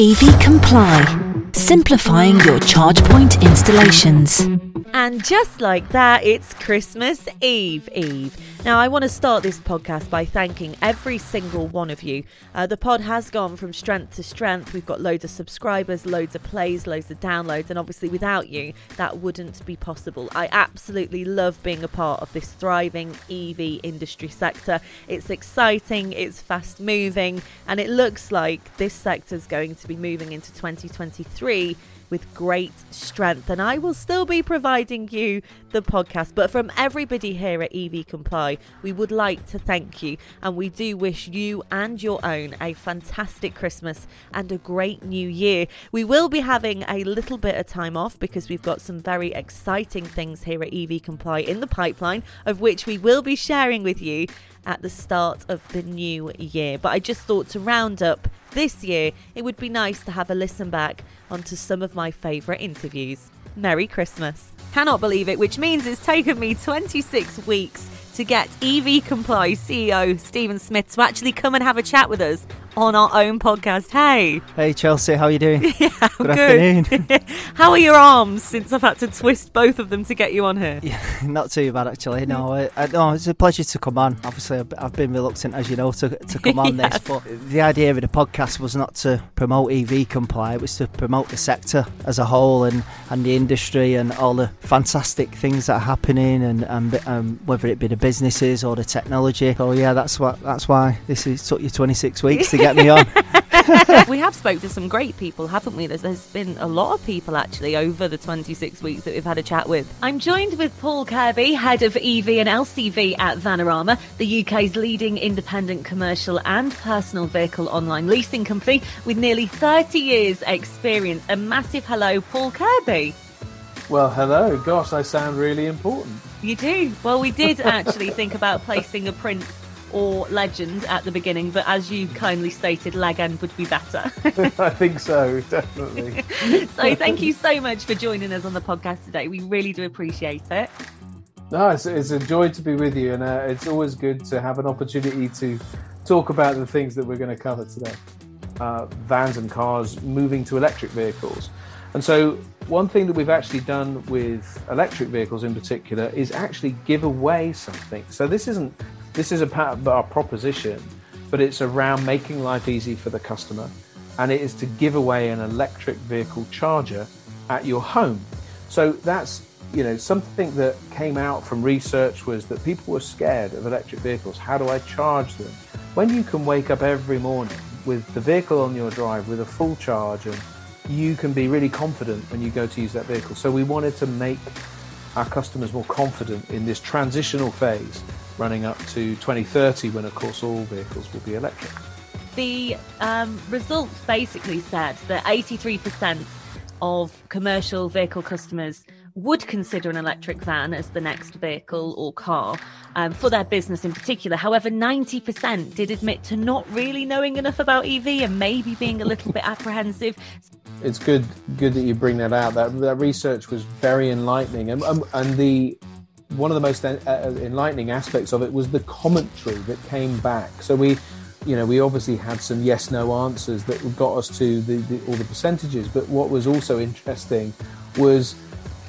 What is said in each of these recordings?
EV Comply, simplifying your charge point installations. And just like that, it's Christmas Eve Eve. Now, I want to start this podcast by thanking every single one of you. Uh, the pod has gone from strength to strength. We've got loads of subscribers, loads of plays, loads of downloads, and obviously, without you, that wouldn't be possible. I absolutely love being a part of this thriving EV industry sector. It's exciting, it's fast moving, and it looks like this sector is going to be moving into 2023 with great strength. And I will still be providing you the podcast. But from everybody here at EV Comply, we would like to thank you. And we do wish you and your own a fantastic Christmas and a great new year. We will be having a little bit of time off because we've got some very exciting things here at EV Comply in the pipeline, of which we will be sharing with you at the start of the new year. But I just thought to round up this year, it would be nice to have a listen back onto some of my favourite interviews. Merry Christmas. Cannot believe it, which means it's taken me 26 weeks to get EV Comply CEO Stephen Smith to actually come and have a chat with us on our own podcast. Hey. Hey Chelsea, how are you doing? yeah, good, good. afternoon. how are your arms since I've had to twist both of them to get you on here? Yeah, not too bad actually. No, I, I, no, it's a pleasure to come on. Obviously, I've, I've been reluctant, as you know, to, to come on yes. this, but the idea of the podcast was not to promote EV Comply; it was to promote the sector as a whole and, and the industry and all the fantastic things that are happening, and, and um, whether it be the businesses or the technology. So yeah, that's what that's why this is took you 26 weeks to get me on. we have spoke to some great people, haven't we? There's, there's been a lot of people actually over the 26 weeks that we've had a chat with. I'm joined with Paul Kirby, head of EV and LCV at Vanarama, the UK's leading independent commercial and personal vehicle online leasing company with nearly 30 years' experience. A massive hello, Paul Kirby. Well, hello. Gosh, I sound really important. You do. Well, we did actually think about placing a print or legend at the beginning, but as you kindly stated, legend would be better. I think so, definitely. so thank you so much for joining us on the podcast today. We really do appreciate it. No, it's, it's a joy to be with you, and uh, it's always good to have an opportunity to talk about the things that we're going to cover today. Uh, vans and cars moving to electric vehicles. And so, one thing that we've actually done with electric vehicles in particular is actually give away something. So, this isn't this is a part of our proposition, but it's around making life easy for the customer. And it is to give away an electric vehicle charger at your home. So that's you know something that came out from research was that people were scared of electric vehicles. How do I charge them? When you can wake up every morning with the vehicle on your drive with a full charge and you can be really confident when you go to use that vehicle. So we wanted to make our customers more confident in this transitional phase running up to 2030 when of course all vehicles will be electric. The um, results basically said that 83% of commercial vehicle customers would consider an electric van as the next vehicle or car um, for their business in particular. However, 90% did admit to not really knowing enough about EV and maybe being a little bit apprehensive. It's good, good that you bring that out. That that research was very enlightening, and um, and the one of the most uh, enlightening aspects of it was the commentary that came back. So we, you know, we obviously had some yes/no answers that got us to the, the, all the percentages. But what was also interesting was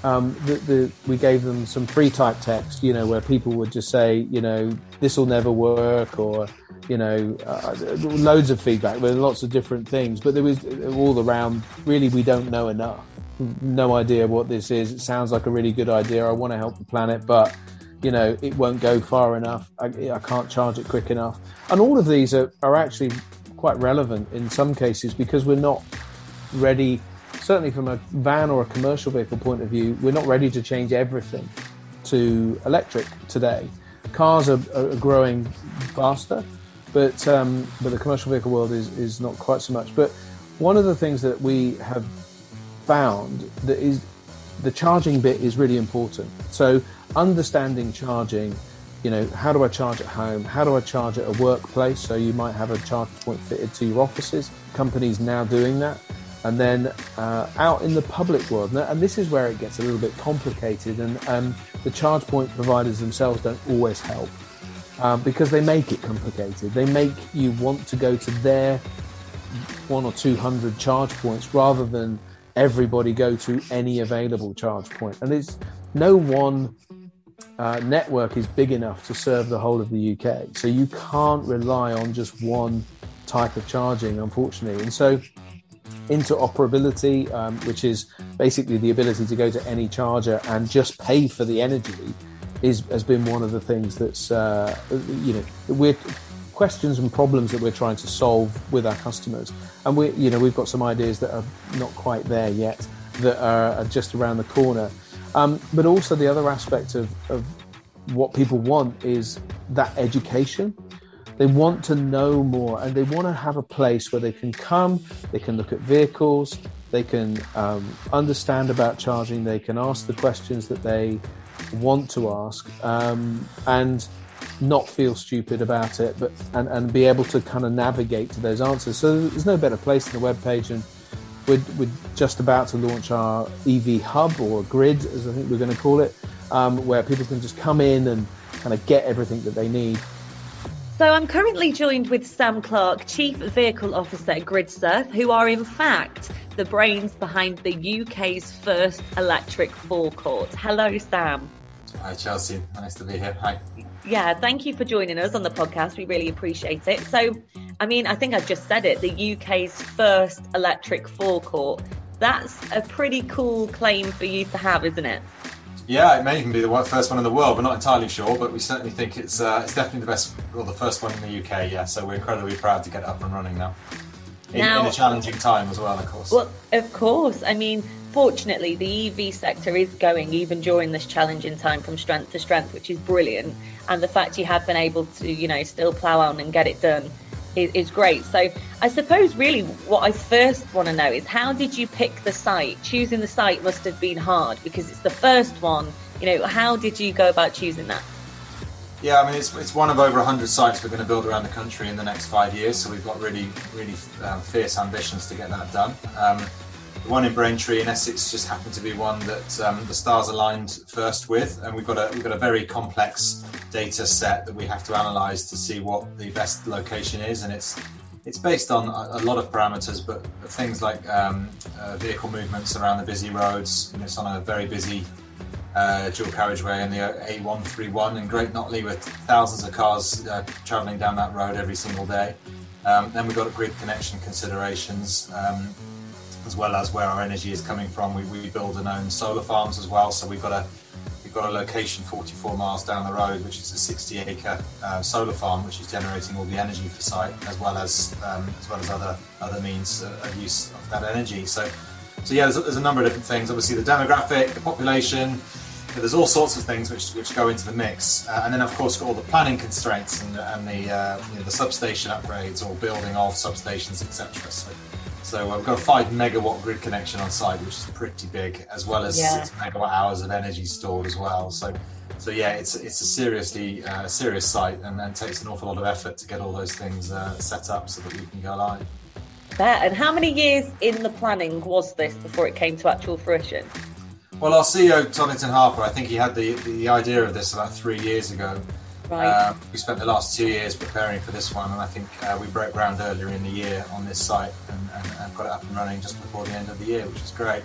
um, the, we gave them some free type text, you know, where people would just say, you know, this will never work, or you know, uh, loads of feedback with lots of different things. But there was all around. Really, we don't know enough no idea what this is. It sounds like a really good idea. I want to help the planet, but you know, it won't go far enough. I, I can't charge it quick enough. And all of these are, are actually quite relevant in some cases because we're not ready, certainly from a van or a commercial vehicle point of view, we're not ready to change everything to electric today. Cars are, are growing faster, but um, but the commercial vehicle world is, is not quite so much. But one of the things that we have found that is the charging bit is really important. So understanding charging, you know, how do I charge at home? How do I charge at a workplace? So you might have a charge point fitted to your offices. Companies now doing that. And then uh, out in the public world, and this is where it gets a little bit complicated, and um, the charge point providers themselves don't always help uh, because they make it complicated. They make you want to go to their one or two hundred charge points rather than everybody go to any available charge point. And it's no one uh, network is big enough to serve the whole of the UK. So you can't rely on just one type of charging, unfortunately. And so interoperability, um, which is basically the ability to go to any charger and just pay for the energy, is has been one of the things that's uh, you know we're questions and problems that we're trying to solve with our customers. And we you know we've got some ideas that are not quite there yet that are, just around the corner. Um, but also the other aspect of, of what people want is that education. They want to know more and they want to have a place where they can come, they can look at vehicles, they can um, understand about charging, they can ask the questions that they want to ask, um, and not feel stupid about it, but and, and be able to kind of navigate to those answers. So there's no better place than the web page and we're, we're just about to launch our EV hub or grid, as I think we're going to call it, um, where people can just come in and kind of get everything that they need. So I'm currently joined with Sam Clark, Chief Vehicle Officer at Gridserve, who are in fact the brains behind the UK's first electric forecourt. Hello, Sam. Hi, Chelsea. Nice to be here. Hi. Yeah, thank you for joining us on the podcast. We really appreciate it. So, I mean, I think I've just said it the UK's first electric forecourt. That's a pretty cool claim for you to have, isn't it? Yeah, it may even be the first one in the world. We're not entirely sure, but we certainly think it's uh, it's definitely the best, or the first one in the UK. Yeah, so we're incredibly proud to get it up and running now. In, now, in a challenging time as well, of course. Well, of course. I mean, fortunately, the EV sector is going even during this challenging time from strength to strength, which is brilliant. And the fact you have been able to, you know, still plough on and get it done is, is great. So I suppose really what I first want to know is how did you pick the site? Choosing the site must have been hard because it's the first one. You know, how did you go about choosing that? Yeah, I mean, it's, it's one of over 100 sites we're going to build around the country in the next five years. So we've got really, really um, fierce ambitions to get that done. Um, the one in Braintree in Essex just happened to be one that um, the stars aligned first with, and we've got a we've got a very complex data set that we have to analyse to see what the best location is, and it's it's based on a, lot of parameters, but things like um, uh, vehicle movements around the busy roads. It's on a very busy uh, dual carriageway in the A131 in Great Notley with thousands of cars uh, travelling down that road every single day. Um, then we've got grid connection considerations. Um, as well as where our energy is coming from. We, we build and own solar farms as well, so we've got a we've got a location 44 miles down the road, which is a 60 acre uh, solar farm, which is generating all the energy for site, as well as um, as well as other other means of use of that energy. So so yeah, there's a, there's a number of different things. Obviously, the demographic, the population. There's all sorts of things which, which go into the mix, uh, and then of course all the planning constraints and, and the uh, you know, the substation upgrades or building of substations, etc. So so we've got a five megawatt grid connection on site, which is pretty big, as well as yeah. six megawatt hours of energy stored as well. So, so yeah, it's it's a seriously uh, serious site, and then takes an awful lot of effort to get all those things uh, set up so that we can go live. That And how many years in the planning was this before it came to actual fruition? Well, our CEO Toddington Harper, I think he had the the idea of this about three years ago. Right. Uh, we spent the last two years preparing for this one, and I think uh, we broke ground earlier in the year on this site and, and, and, got it up and running just before the end of the year, which is great.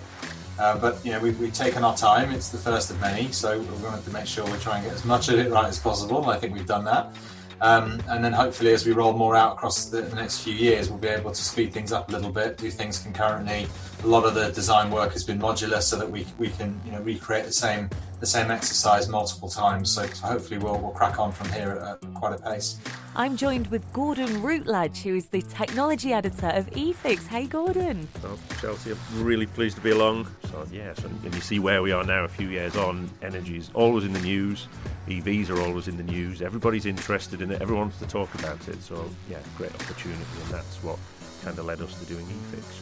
Uh, but you know, we've, we've, taken our time. It's the first of many, so we wanted to make sure we try and get as much of it right as possible. I think we've done that. Um, and then hopefully, as we roll more out across the, the, next few years, we'll be able to speed things up a little bit, do things concurrently. A lot of the design work has been modular, so that we, we can you know recreate the same the same exercise multiple times. So, so hopefully we'll, we'll crack on from here at, at quite a pace. I'm joined with Gordon Routledge, who is the technology editor of efixx. Hey, Gordon. Oh, Chelsea, I'm really pleased to be along. So, yes, and, and you see where we are now, a few years on. Energy is always in the news. EVs are always in the news. Everybody's interested in it. Everyone wants to talk about it. So, yeah, great opportunity, and that's what kind of led us to doing efixx.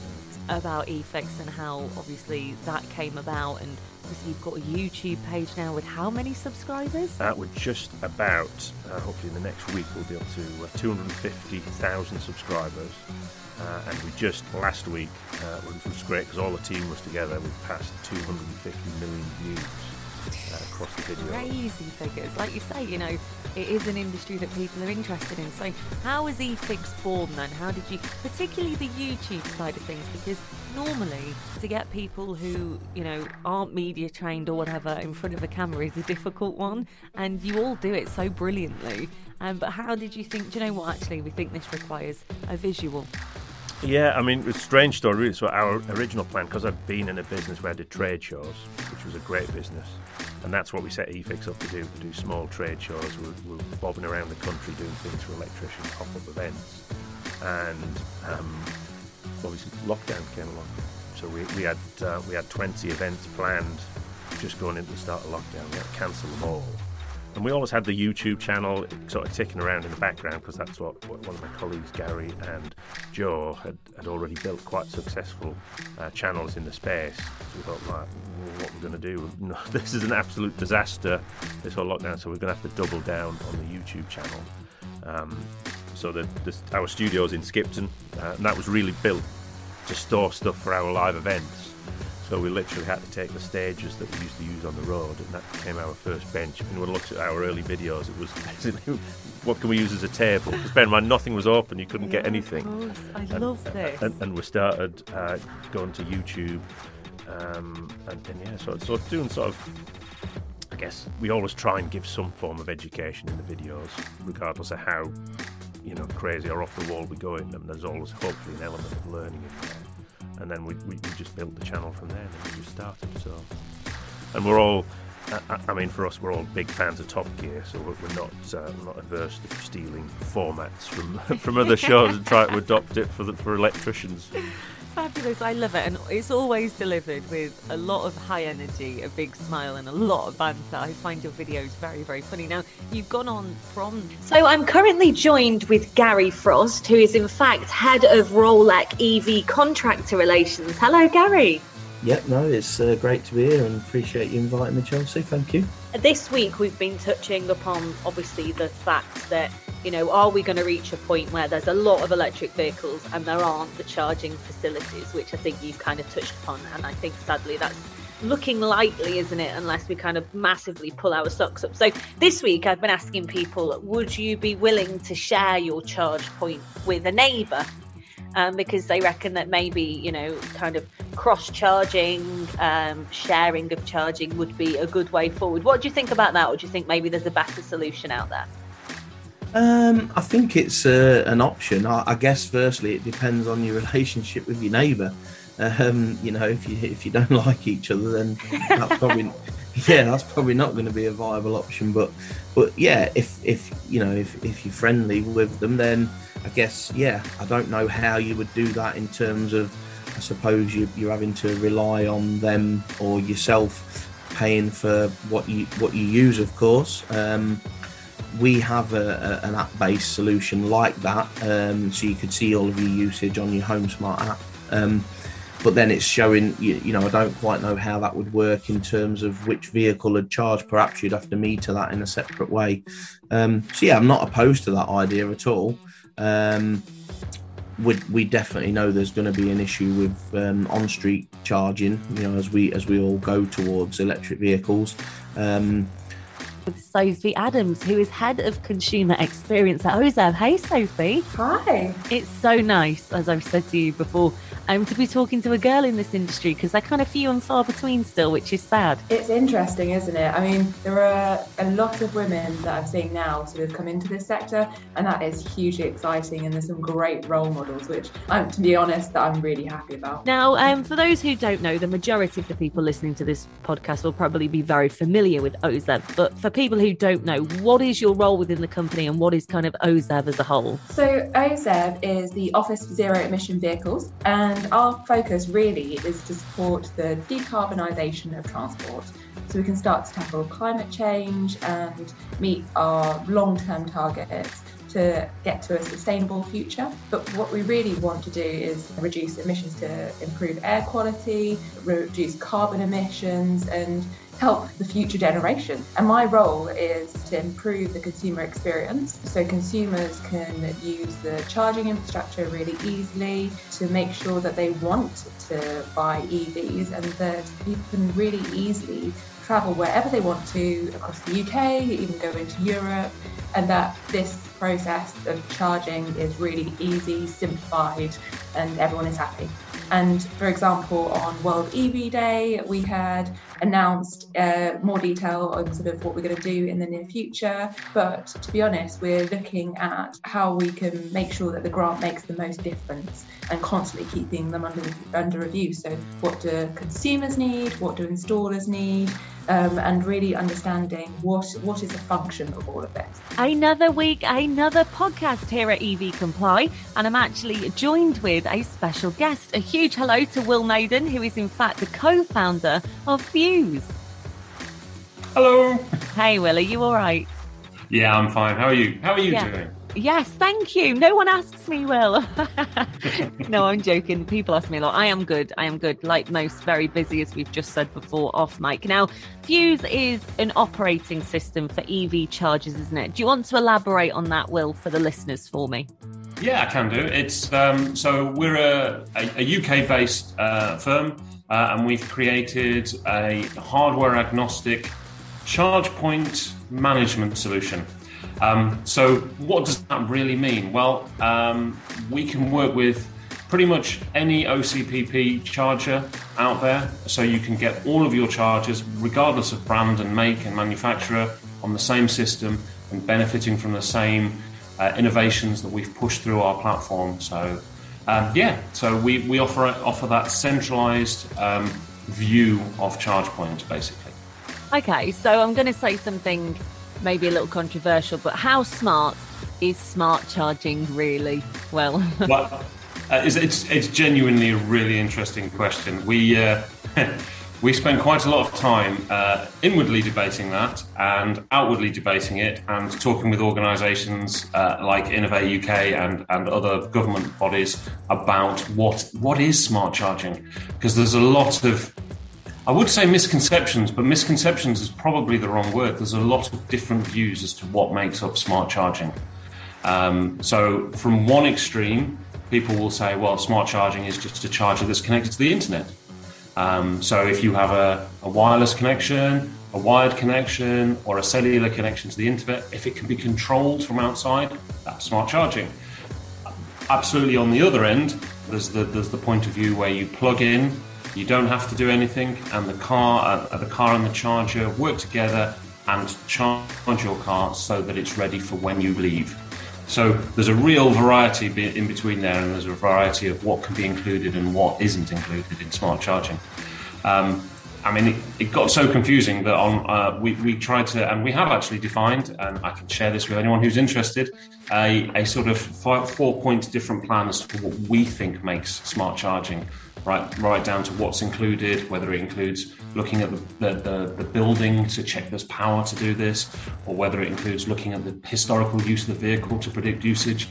About efixx and how obviously that came about and you've got a YouTube page now with how many subscribers? Uh, we're just about, uh, hopefully in the next week, we'll be up to uh, 250,000 subscribers. Uh, and we just last week, uh, which was great because all the team was together, we passed 250 million views. Uh, across the video. Crazy figures. Like you say, you know, it is an industry that people are interested in. So, how was efixx born then? How did you, particularly the YouTube side of things, because normally to get people who, you know, aren't media trained or whatever in front of a camera is a difficult one, and you all do it so brilliantly. Um, but how did you think, do you know what, actually, we think this requires a visual? Yeah, I mean, it's a strange story. So our original plan, because I'd been in a business where I did trade shows, which was a great business, and that's what we set efixx up to do, to do small trade shows. We're, we're bobbing around the country doing things for electricians, pop-up events, and um, obviously lockdown came along. So we, we had uh, we had 20 events planned just going into the start of lockdown. We had to cancel them all. And we always had the YouTube channel sort of ticking around in the background because that's what, what one of my colleagues, Gary and Joe, had, had already built quite successful uh, channels in the space. So we thought, like, what we're going to do? No, this is an absolute disaster, this whole lockdown, so we're going to have to double down on the YouTube channel. Um, so the, the, our studio's in Skipton, uh, and that was really built to store stuff for our live events. So we literally had to take the stages that we used to use on the road, and that became our first bench. And when we looked at our early videos, it was basically what can we use as a table? Because bear in mind, nothing was open; you couldn't get anything. Of course. I And- love this. And, and we started uh, going to YouTube, um, and, and yeah, so so doing sort of. I guess we always try and give some form of education in the videos, regardless of how you know crazy or off the wall we go in them. There's always hopefully an element of learning in there, and then we, we, we just built the channel from there. And we just started. So, and we're all. I- I, mean, for us, we're all big fans of Top Gear, so we're, we're not uh, we're not averse to stealing formats from from other shows and try to adopt it for the, for electricians. Fabulous. I love it. And it's always delivered with a lot of high energy, a big smile, and a lot of banter. I find your videos very, very funny. Now, you've gone on from. So I'm currently joined with Gary Frost, who is in fact head of Rolec EV contractor relations. Hello, Gary. Yep, no, it's uh, great to be here and appreciate you inviting me, Chelsea. Thank you. This week we've been touching upon obviously the fact that, you know, are we going to reach a point where there's a lot of electric vehicles and there aren't the charging facilities, which I think you've kind of touched upon. And I think sadly that's looking likely, isn't it? Unless we kind of massively pull our socks up. So this week I've been asking people, would you be willing to share your charge point with a neighbour? Um, because they reckon that maybe you know kind of cross charging um, sharing of charging would be a good way forward what do you think about that or do you think maybe there's a better solution out there Um, I think it's uh, an option. I, I guess firstly, it depends on your relationship with your neighbour. Um, you know, if you if you don't like each other, then that's probably yeah, that's probably not going to be a viable option. But but yeah, if if you know if if you're friendly with them, then I guess yeah, I don't know how you would do that in terms of. I suppose you, you're having to rely on them or yourself paying for what you what you use, of course. Um, we have a, a, an app-based solution like that, um, so you could see all of your usage on your Home Smart app. Um, but then it's showing, you, you know, I don't quite know how that would work in terms of which vehicle would charge. Perhaps you'd have to meter that in a separate way. Um, so yeah, I'm not opposed to that idea at all. Um, we, we definitely know there's going to be an issue with um, on-street charging. You know, as we as we all go towards electric vehicles. Um, with Sophie Adams, who is head of consumer experience at OZEV. Hey, Sophie. Hi. It's so nice, as I've said to you before, um, to be talking to a girl in this industry because they're kind of few and far between still, which is sad. It's interesting, isn't it? I mean, there are a lot of women that I'm seeing now sort of come into this sector, and that is hugely exciting. And there's some great role models, which, I'm, to be honest, that I'm really happy about. Now, um, for those who don't know, the majority of the people listening to this podcast will probably be very familiar with OZEV. But for people who don't know, what is your role within the company and what is kind of OZEV as a whole? So, OZEV is the Office for Zero Emission Vehicles, and our focus really is to support the decarbonisation of transport. So, we can start to tackle climate change and meet our long term targets to get to a sustainable future. But what we really want to do is reduce emissions to improve air quality, reduce carbon emissions, and help the future generation. And my role is to improve the consumer experience so consumers can use the charging infrastructure really easily to make sure that they want to buy EVs and that people can really easily travel wherever they want to across the UK, even go into Europe, and that this process of charging is really easy, simplified, and everyone is happy. And for example, on World EV Day, we had announced uh, more detail on sort of what we're going to do in the near future. But to be honest, we're looking at how we can make sure that the grant makes the most difference and constantly keeping them under under review. So, what do consumers need? What do installers need? Um, and really understanding what what is the function of all of this. Another week, another podcast here at EV Comply, and I'm actually joined with a special guest. A huge hello to Will Maiden, who is in fact the co-founder of Hello. Hey, Will, are you all right? Yeah, I'm fine. How are you? How are you Yeah. doing? Yes, thank you. No one asks me, Will. no, I'm joking. People ask me a lot. I am good. I am good. Like most, very busy, as we've just said before, off mic. Now, Fuuse is an operating system for EV chargers, isn't it? Do you want to elaborate on that, Will, for the listeners for me? Yeah, I can do. It's um, so we're a, a, a UK-based uh, firm, uh, and we've created a hardware agnostic charge point management solution. Um, so, what does that really mean? Well, um, we can work with pretty much any OCPP charger out there, so you can get all of your chargers, regardless of brand and make and manufacturer, on the same system and benefiting from the same uh, innovations that we've pushed through our platform. So, um, yeah, so we, we offer offer that centralized um, view of charge points, basically. Okay, so I'm going to say something maybe a little controversial, but how smart is smart charging really? Well, well, uh, it's, it's it's genuinely a really interesting question. We uh, we spend quite a lot of time uh, inwardly debating that and outwardly debating it, and talking with organisations uh, like Innovate UK and and other government bodies about what what is smart charging, because there's a lot of I would say misconceptions, but misconceptions is probably the wrong word. There's a lot of different views as to what makes up smart charging. Um, so, from one extreme, people will say, well, smart charging is just a charger that's connected to the internet. Um, so, if you have a, a wireless connection, a wired connection, or a cellular connection to the internet, if it can be controlled from outside, that's smart charging. Absolutely, on the other end, there's the, there's the point of view where you plug in you don't have to do anything, and the car, uh, the car and the charger work together and charge your car so that it's ready for when you leave. So there's a real variety in between there, and there's a variety of what can be included and what isn't included in smart charging. Um, I mean, it, it got so confusing that on uh, we, we tried to, and we have actually defined, and I can share this with anyone who's interested, a, a sort of five, four point different plan as to what we think makes smart charging right right down to what's included, whether it includes looking at the, the, the, building to check there's power to do this, or whether it includes looking at the historical use of the vehicle to predict usage.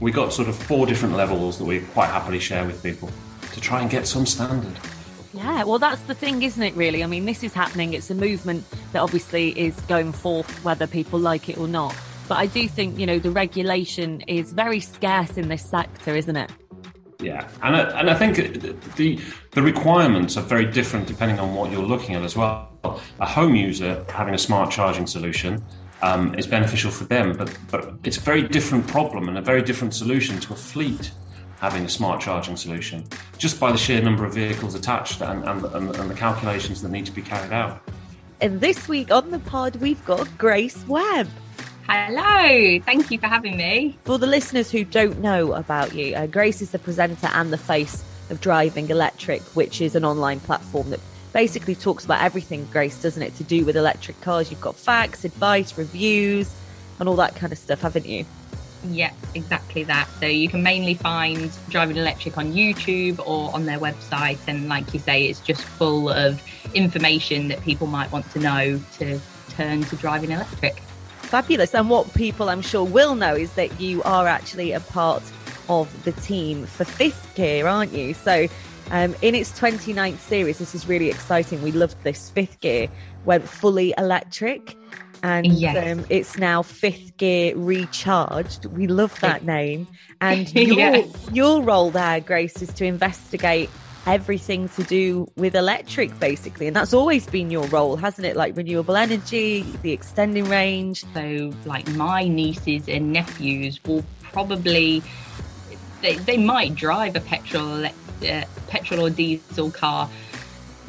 We got sort of four different levels that we quite happily share with people to try and get some standard. Yeah, well, that's the thing, isn't it, really? I mean, this is happening. It's a movement that obviously is going forth, whether people like it or not. But I do think, you know, the regulation is very scarce in this sector, isn't it? Yeah, and I, and I think the the requirements are very different depending on what you're looking at as well. A home user having a smart charging solution um, is beneficial for them, but but it's a very different problem and a very different solution to a fleet having a smart charging solution, just by the sheer number of vehicles attached and, and, and, and the calculations that need to be carried out. And this week on the pod, we've got Grace Webb. Hello, thank you for having me. For the listeners who don't know about you, uh, Grace is the presenter and the face of Driving Electric, which is an online platform that basically talks about everything, Grace, doesn't it, to do with electric cars? You've got facts, advice, reviews, and all that kind of stuff, haven't you? Yeah, exactly that. So you can mainly find Driving Electric on YouTube or on their website. And like you say, it's just full of information that people might want to know to turn to driving electric. Fabulous. And what people I'm sure will know is that you are actually a part of the team for fifth gear, aren't you? So um, in its 29th series, this is really exciting. We loved this. Fifth gear went fully electric and Yes. um, it's now fifth gear recharged. We love that name. And your, Yeah. your role there, Grace, is to investigate everything to do with electric, basically. And that's always been your role, hasn't it? Like renewable energy, the extending range. So, like my nieces and nephews will probably they, they might drive a petrol uh, petrol or diesel car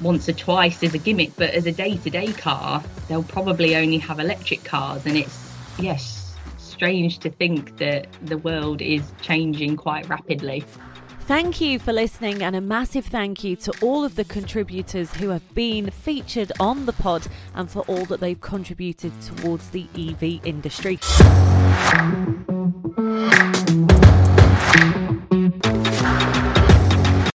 once or twice as a gimmick, but as a day-to-day car, they'll probably only have electric cars, and it's yes, strange to think that the world is changing quite rapidly. Thank you for listening, and a massive thank you to all of the contributors who have been featured on the pod and for all that they've contributed towards the EV industry.